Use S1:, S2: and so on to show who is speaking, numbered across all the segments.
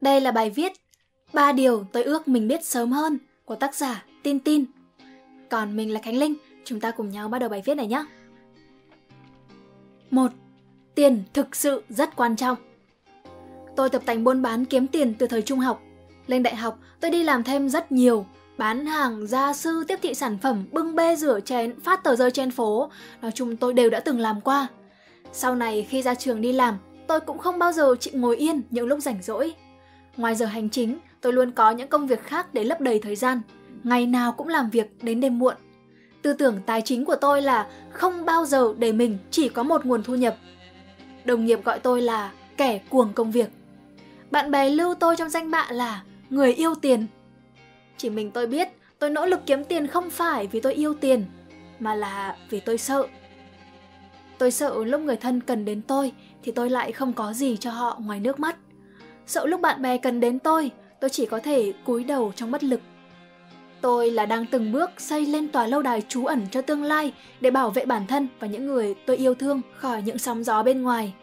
S1: Đây là bài viết ba điều tôi ước mình biết sớm hơn của tác giả Tin Tin. Còn mình là Khánh Linh, chúng ta cùng nhau bắt đầu bài viết này nhé. 1. Tiền thực sự rất quan trọng. Tôi tập tành buôn bán kiếm tiền từ thời trung học. Lên đại học, tôi đi làm thêm rất nhiều, bán hàng, gia sư, tiếp thị sản phẩm, bưng bê rửa chén, phát tờ rơi trên phố. Nói chung tôi đều đã từng làm qua. Sau này khi ra trường đi làm, tôi cũng không bao giờ chịu ngồi yên những lúc rảnh rỗi. Ngoài giờ hành chính, tôi luôn có những công việc khác để lấp đầy thời gian. Ngày nào cũng làm việc đến đêm muộn. Tư tưởng tài chính của tôi là không bao giờ để mình chỉ có một nguồn thu nhập. Đồng nghiệp gọi tôi là kẻ cuồng công việc. Bạn bè lưu tôi trong danh bạ là người yêu tiền. Chỉ mình tôi biết tôi nỗ lực kiếm tiền không phải vì tôi yêu tiền, mà là vì tôi sợ. Tôi sợ lúc người thân cần đến tôi thì tôi lại không có gì cho họ ngoài nước mắt. Sợ lúc bạn bè cần đến tôi, tôi chỉ có thể cúi đầu trong bất lực. Tôi là đang từng bước xây lên tòa lâu đài trú ẩn cho tương lai để bảo vệ bản thân và những người tôi yêu thương khỏi những sóng gió bên ngoài.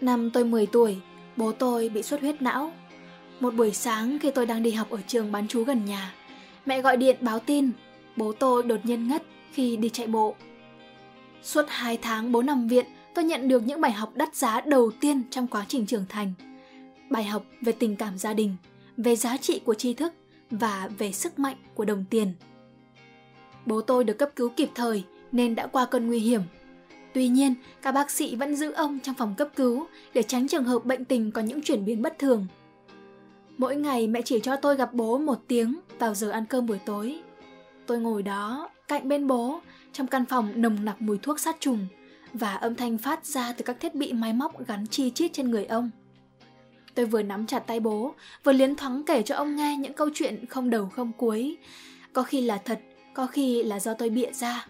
S1: Năm tôi 10 tuổi, bố tôi bị xuất huyết não. Một buổi sáng khi tôi đang đi học ở trường bán chú gần nhà, mẹ gọi điện báo tin bố tôi đột nhiên ngất khi đi chạy bộ. Suốt 2 tháng bố nằm viện, tôi nhận được những bài học đắt giá đầu tiên trong quá trình trưởng thành. Bài học về tình cảm gia đình, về giá trị của tri thức và về sức mạnh của đồng tiền. Bố tôi được cấp cứu kịp thời nên đã qua cơn nguy hiểm. Tuy nhiên, các bác sĩ vẫn giữ ông trong phòng cấp cứu để tránh trường hợp bệnh tình có những chuyển biến bất thường. Mỗi ngày mẹ chỉ cho tôi gặp bố một tiếng vào giờ ăn cơm buổi tối. Tôi ngồi đó, cạnh bên bố, trong căn phòng nồng nặc mùi thuốc sát trùng và âm thanh phát ra từ các thiết bị máy móc gắn chi chít trên người ông. Tôi vừa nắm chặt tay bố, vừa liến thoáng kể cho ông nghe những câu chuyện không đầu không cuối. Có khi là thật, có khi là do tôi bịa ra.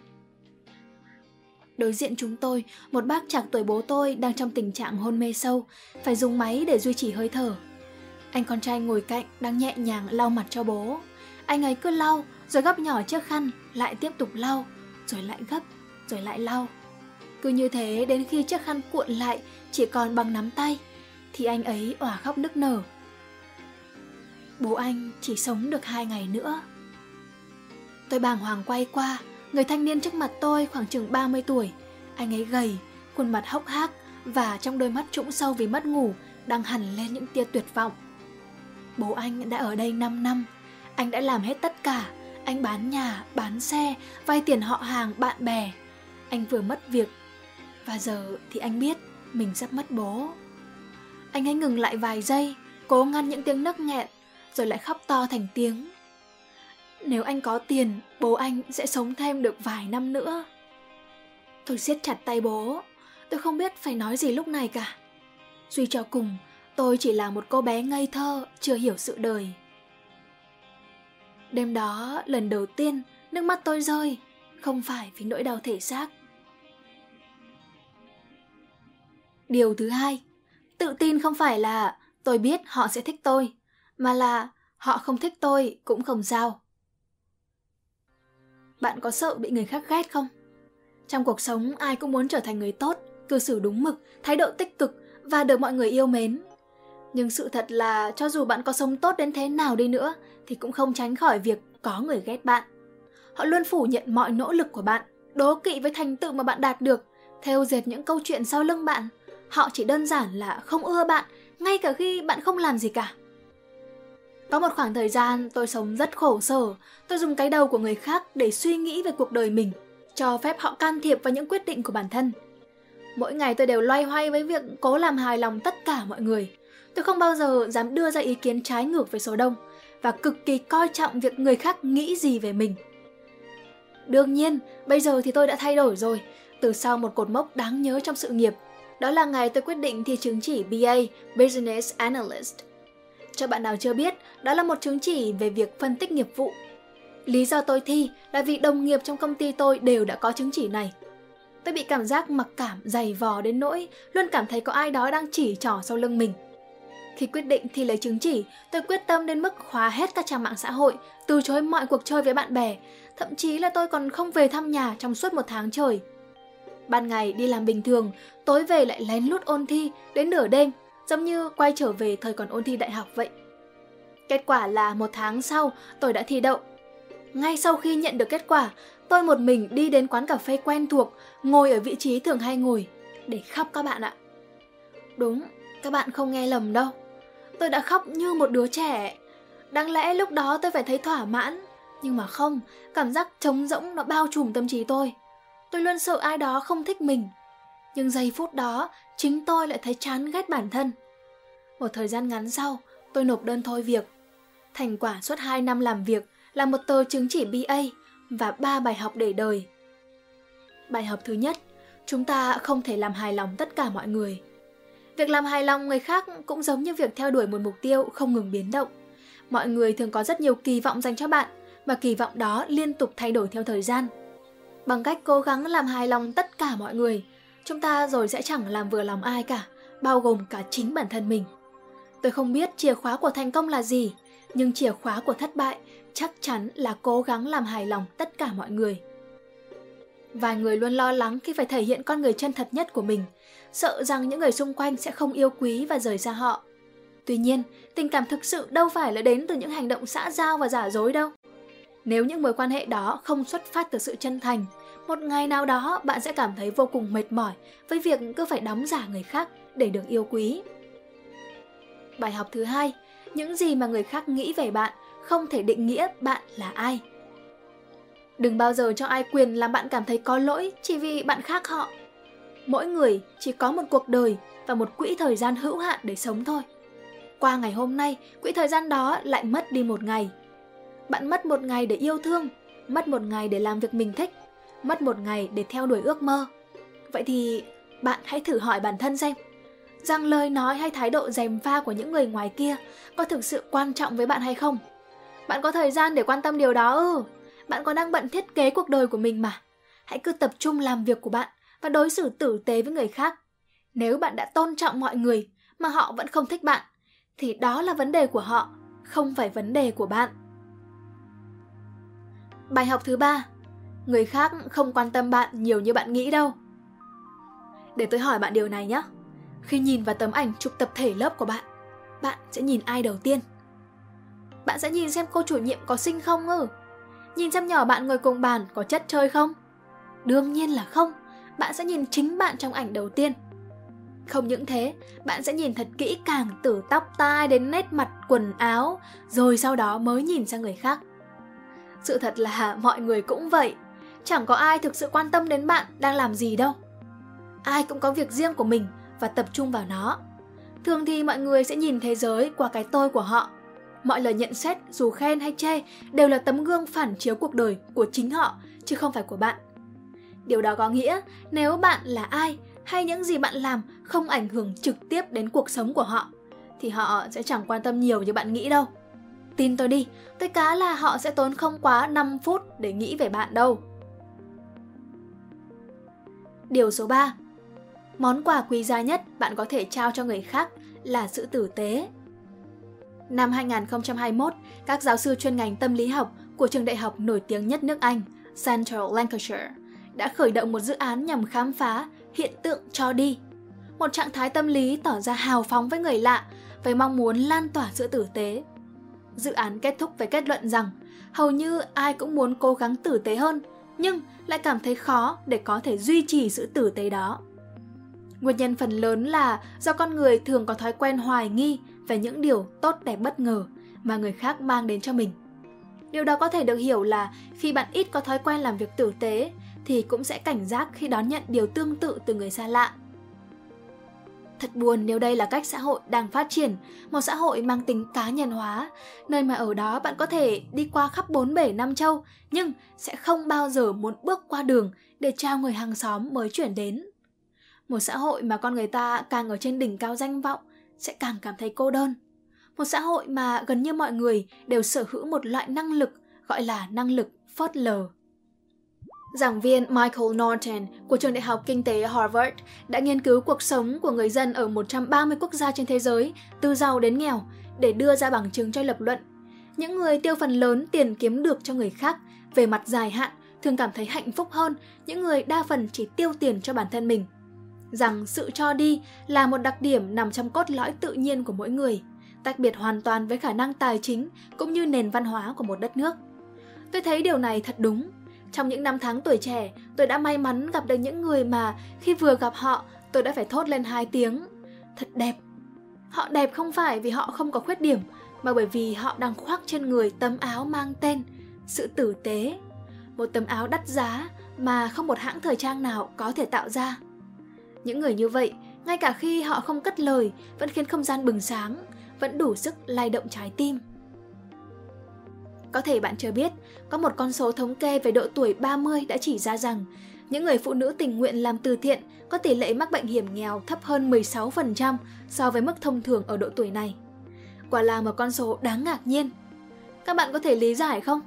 S1: Đối diện chúng tôi, một bác chạc tuổi bố tôi đang trong tình trạng hôn mê sâu, phải dùng máy để duy trì hơi thở. Anh con trai ngồi cạnh đang nhẹ nhàng lau mặt cho bố. Anh ấy cứ lau, rồi gấp nhỏ chiếc khăn, lại tiếp tục lau, rồi lại gấp, rồi lại lau. Cứ như thế đến khi chiếc khăn cuộn lại chỉ còn bằng nắm tay, thì anh ấy òa khóc nức nở. Bố anh chỉ sống được hai ngày nữa. Tôi bàng hoàng quay qua, người thanh niên trước mặt tôi khoảng chừng 30 tuổi. Anh ấy gầy, khuôn mặt hốc hác và trong đôi mắt trũng sâu vì mất ngủ đang hằn lên những tia tuyệt vọng. Bố anh đã ở đây 5 năm, anh đã làm hết tất cả. Anh bán nhà, bán xe, vay tiền họ hàng, bạn bè. Anh vừa mất việc. Và giờ thì anh biết mình sắp mất bố. Anh ấy ngừng lại vài giây, cố ngăn những tiếng nấc nghẹn, rồi lại khóc to thành tiếng. Nếu anh có tiền, bố anh sẽ sống thêm được vài năm nữa. Tôi siết chặt tay bố, tôi không biết phải nói gì lúc này cả. Suy cho cùng, tôi chỉ là một cô bé ngây thơ, chưa hiểu sự đời. Đêm đó, lần đầu tiên, nước mắt tôi rơi, không phải vì nỗi đau thể xác. Điều thứ hai, Tự tin không phải là tôi biết họ sẽ thích tôi, mà là họ không thích tôi cũng không sao. Bạn có sợ bị người khác ghét không? Trong cuộc sống ai cũng muốn trở thành người tốt, cư xử đúng mực, thái độ tích cực và được mọi người yêu mến. Nhưng sự thật là cho dù bạn có sống tốt đến thế nào đi nữa thì cũng không tránh khỏi việc có người ghét bạn. Họ luôn phủ nhận mọi nỗ lực của bạn, đố kỵ với thành tựu mà bạn đạt được, theo dệt những câu chuyện sau lưng bạn Họ chỉ đơn giản là không ưa bạn, ngay cả khi bạn không làm gì cả. Có một khoảng thời gian tôi sống rất khổ sở, tôi dùng cái đầu của người khác để suy nghĩ về cuộc đời mình, cho phép họ can thiệp vào những quyết định của bản thân. Mỗi ngày tôi đều loay hoay với việc cố làm hài lòng tất cả mọi người. Tôi không bao giờ dám đưa ra ý kiến trái ngược với số đông và cực kỳ coi trọng việc người khác nghĩ gì về mình. Đương nhiên, bây giờ thì tôi đã thay đổi rồi, từ sau một cột mốc đáng nhớ trong sự nghiệp đó là ngày tôi quyết định thi chứng chỉ BA Business Analyst. Cho bạn nào chưa biết, đó là một chứng chỉ về việc phân tích nghiệp vụ. Lý do tôi thi là vì đồng nghiệp trong công ty tôi đều đã có chứng chỉ này. Tôi bị cảm giác mặc cảm dày vò đến nỗi luôn cảm thấy có ai đó đang chỉ trỏ sau lưng mình. Khi quyết định thi lấy chứng chỉ, tôi quyết tâm đến mức khóa hết các trang mạng xã hội, từ chối mọi cuộc chơi với bạn bè. Thậm chí là tôi còn không về thăm nhà trong suốt một tháng trời. Ban ngày đi làm bình thường, tối về lại lén lút ôn thi đến nửa đêm, giống như quay trở về thời còn ôn thi đại học vậy. Kết quả là một tháng sau, tôi đã thi đậu. Ngay sau khi nhận được kết quả, tôi một mình đi đến quán cà phê quen thuộc, ngồi ở vị trí thường hay ngồi, để khóc các bạn ạ. Đúng, các bạn không nghe lầm đâu. Tôi đã khóc như một đứa trẻ. Đáng lẽ lúc đó tôi phải thấy thỏa mãn, nhưng mà không, cảm giác trống rỗng nó bao trùm tâm trí tôi. Tôi luôn sợ ai đó không thích mình. Nhưng giây phút đó, chính tôi lại thấy chán ghét bản thân. Một thời gian ngắn sau, tôi nộp đơn thôi việc. Thành quả suốt 2 năm làm việc là một tờ chứng chỉ BA và 3 bài học để đời. Bài học thứ nhất, chúng ta không thể làm hài lòng tất cả mọi người. Việc làm hài lòng người khác cũng giống như việc theo đuổi một mục tiêu không ngừng biến động. Mọi người thường có rất nhiều kỳ vọng dành cho bạn và kỳ vọng đó liên tục thay đổi theo thời gian. Bằng cách cố gắng làm hài lòng tất cả mọi người, chúng ta rồi sẽ chẳng làm vừa lòng ai cả, bao gồm cả chính bản thân mình. Tôi không biết chìa khóa của thành công là gì, nhưng chìa khóa của thất bại chắc chắn là cố gắng làm hài lòng tất cả mọi người. Vài người luôn lo lắng khi phải thể hiện con người chân thật nhất của mình, sợ rằng những người xung quanh sẽ không yêu quý và rời xa họ. Tuy nhiên, tình cảm thực sự đâu phải là đến từ những hành động xã giao và giả dối đâu. Nếu những mối quan hệ đó không xuất phát từ sự chân thành, một ngày nào đó bạn sẽ cảm thấy vô cùng mệt mỏi với việc cứ phải đóng giả người khác để được yêu quý. Bài học thứ hai, những gì mà người khác nghĩ về bạn không thể định nghĩa bạn là ai. Đừng bao giờ cho ai quyền làm bạn cảm thấy có lỗi chỉ vì bạn khác họ. Mỗi người chỉ có một cuộc đời và một quỹ thời gian hữu hạn để sống thôi. Qua ngày hôm nay, quỹ thời gian đó lại mất đi một ngày. Bạn mất một ngày để yêu thương, mất một ngày để làm việc mình thích, mất một ngày để theo đuổi ước mơ. Vậy thì bạn hãy thử hỏi bản thân xem, rằng lời nói hay thái độ dèm pha của những người ngoài kia có thực sự quan trọng với bạn hay không? Bạn có thời gian để quan tâm điều đó ư? Bạn còn đang bận thiết kế cuộc đời của mình mà. Hãy cứ tập trung làm việc của bạn và đối xử tử tế với người khác. Nếu bạn đã tôn trọng mọi người mà họ vẫn không thích bạn, thì đó là vấn đề của họ, không phải vấn đề của bạn. Bài học thứ ba, người khác không quan tâm bạn nhiều như bạn nghĩ đâu. Để tôi hỏi bạn điều này nhé. Khi nhìn vào tấm ảnh chụp tập thể lớp của bạn, bạn sẽ nhìn ai đầu tiên? Bạn sẽ nhìn xem cô chủ nhiệm có xinh không ư? Nhìn xem nhỏ bạn ngồi cùng bàn có chất chơi không? Đương nhiên là không, bạn sẽ nhìn chính bạn trong ảnh đầu tiên. Không những thế, bạn sẽ nhìn thật kỹ càng từ tóc tai đến nét mặt quần áo, rồi sau đó mới nhìn sang người khác. Sự thật là mọi người cũng vậy, chẳng có ai thực sự quan tâm đến bạn đang làm gì đâu. Ai cũng có việc riêng của mình và tập trung vào nó. Thường thì mọi người sẽ nhìn thế giới qua cái tôi của họ. Mọi lời nhận xét dù khen hay chê đều là tấm gương phản chiếu cuộc đời của chính họ chứ không phải của bạn. Điều đó có nghĩa nếu bạn là ai hay những gì bạn làm không ảnh hưởng trực tiếp đến cuộc sống của họ thì họ sẽ chẳng quan tâm nhiều như bạn nghĩ đâu. Tin tôi đi, tôi cá là họ sẽ tốn không quá 5 phút để nghĩ về bạn đâu. Điều số 3 Món quà quý giá nhất bạn có thể trao cho người khác là sự tử tế. Năm 2021, các giáo sư chuyên ngành tâm lý học của trường đại học nổi tiếng nhất nước Anh, Central Lancashire, đã khởi động một dự án nhằm khám phá hiện tượng cho đi. Một trạng thái tâm lý tỏ ra hào phóng với người lạ, với mong muốn lan tỏa sự tử tế. Dự án kết thúc với kết luận rằng hầu như ai cũng muốn cố gắng tử tế hơn, nhưng lại cảm thấy khó để có thể duy trì sự tử tế đó. Nguyên nhân phần lớn là do con người thường có thói quen hoài nghi về những điều tốt đẹp bất ngờ mà người khác mang đến cho mình. Điều đó có thể được hiểu là khi bạn ít có thói quen làm việc tử tế thì cũng sẽ cảnh giác khi đón nhận điều tương tự từ người xa lạ. Thật buồn nếu đây là cách xã hội đang phát triển, một xã hội mang tính cá nhân hóa, nơi mà ở đó bạn có thể đi qua khắp bốn bể năm châu, nhưng sẽ không bao giờ muốn bước qua đường để chào người hàng xóm mới chuyển đến. Một xã hội mà con người ta càng ở trên đỉnh cao danh vọng sẽ càng cảm thấy cô đơn. Một xã hội mà gần như mọi người đều sở hữu một loại năng lực gọi là năng lực phớt lờ. Giảng viên Michael Norton của trường đại học kinh tế Harvard đã nghiên cứu cuộc sống của người dân ở 130 quốc gia trên thế giới, từ giàu đến nghèo, để đưa ra bằng chứng cho lập luận. Những người tiêu phần lớn tiền kiếm được cho người khác về mặt dài hạn thường cảm thấy hạnh phúc hơn những người đa phần chỉ tiêu tiền cho bản thân mình. Rằng sự cho đi là một đặc điểm nằm trong cốt lõi tự nhiên của mỗi người, tách biệt hoàn toàn với khả năng tài chính cũng như nền văn hóa của một đất nước. Tôi thấy điều này thật đúng. Trong những năm tháng tuổi trẻ, tôi đã may mắn gặp được những người mà khi vừa gặp họ, tôi đã phải thốt lên hai tiếng. Thật đẹp. Họ đẹp không phải vì họ không có khuyết điểm, mà bởi vì họ đang khoác trên người tấm áo mang tên sự tử tế. Một tấm áo đắt giá mà không một hãng thời trang nào có thể tạo ra. Những người như vậy, ngay cả khi họ không cất lời, vẫn khiến không gian bừng sáng, vẫn đủ sức lay động trái tim. Có thể bạn chưa biết, có một con số thống kê về độ tuổi 30 đã chỉ ra rằng những người phụ nữ tình nguyện làm từ thiện có tỷ lệ mắc bệnh hiểm nghèo thấp hơn 16% so với mức thông thường ở độ tuổi này. Quả là một con số đáng ngạc nhiên. Các bạn có thể lý giải không?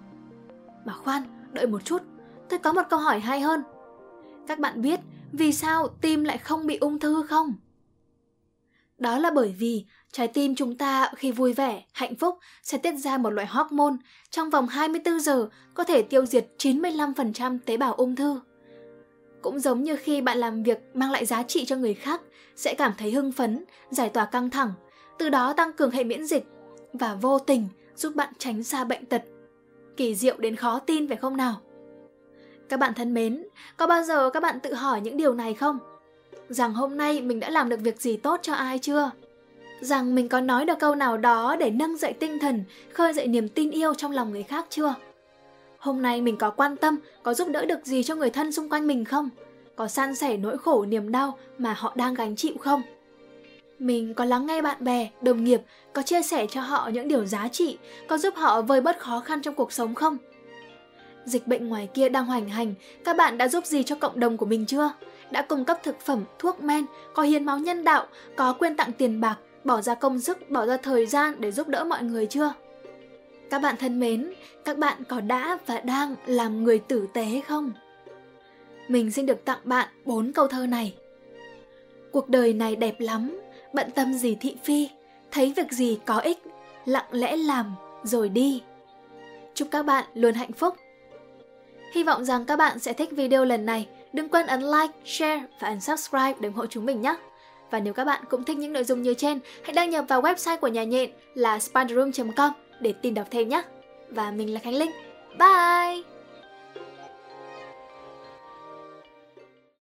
S1: Mà khoan, đợi một chút, tôi có một câu hỏi hay hơn. Các bạn biết vì sao tim lại không bị ung thư không? Đó là bởi vì trái tim chúng ta khi vui vẻ, hạnh phúc sẽ tiết ra một loại hormone trong vòng 24 giờ có thể tiêu diệt 95% tế bào ung thư. Cũng giống như khi bạn làm việc mang lại giá trị cho người khác, sẽ cảm thấy hưng phấn, giải tỏa căng thẳng, từ đó tăng cường hệ miễn dịch và vô tình giúp bạn tránh xa bệnh tật. Kỳ diệu đến khó tin phải không nào? Các bạn thân mến, có bao giờ các bạn tự hỏi những điều này không? Rằng hôm nay mình đã làm được việc gì tốt cho ai chưa? Rằng mình có nói được câu nào đó để nâng dậy tinh thần, khơi dậy niềm tin yêu trong lòng người khác chưa? Hôm nay mình có quan tâm, có giúp đỡ được gì cho người thân xung quanh mình không? Có san sẻ nỗi khổ niềm đau mà họ đang gánh chịu không? Mình có lắng nghe bạn bè, đồng nghiệp, có chia sẻ cho họ những điều giá trị, có giúp họ vơi bớt khó khăn trong cuộc sống không? Dịch bệnh ngoài kia đang hoành hành, các bạn đã giúp gì cho cộng đồng của mình chưa? Đã cung cấp thực phẩm, thuốc men, có hiến máu nhân đạo, có quyên tặng tiền bạc, bỏ ra công sức, bỏ ra thời gian để giúp đỡ mọi người chưa? Các bạn thân mến, các bạn có đã và đang làm người tử tế không? Mình xin được tặng bạn bốn câu thơ này. Cuộc đời này đẹp lắm, bận tâm gì thị phi, thấy việc gì có ích, lặng lẽ làm rồi đi. Chúc các bạn luôn hạnh phúc. Hy vọng rằng các bạn sẽ thích video lần này. Đừng quên ấn like, share và ấn subscribe để ủng hộ chúng mình nhé. Và nếu các bạn cũng thích những nội dung như trên, hãy đăng nhập vào website của nhà nhện là spiderroom.com để tìm đọc thêm nhé. Và mình là Khánh Linh. Bye!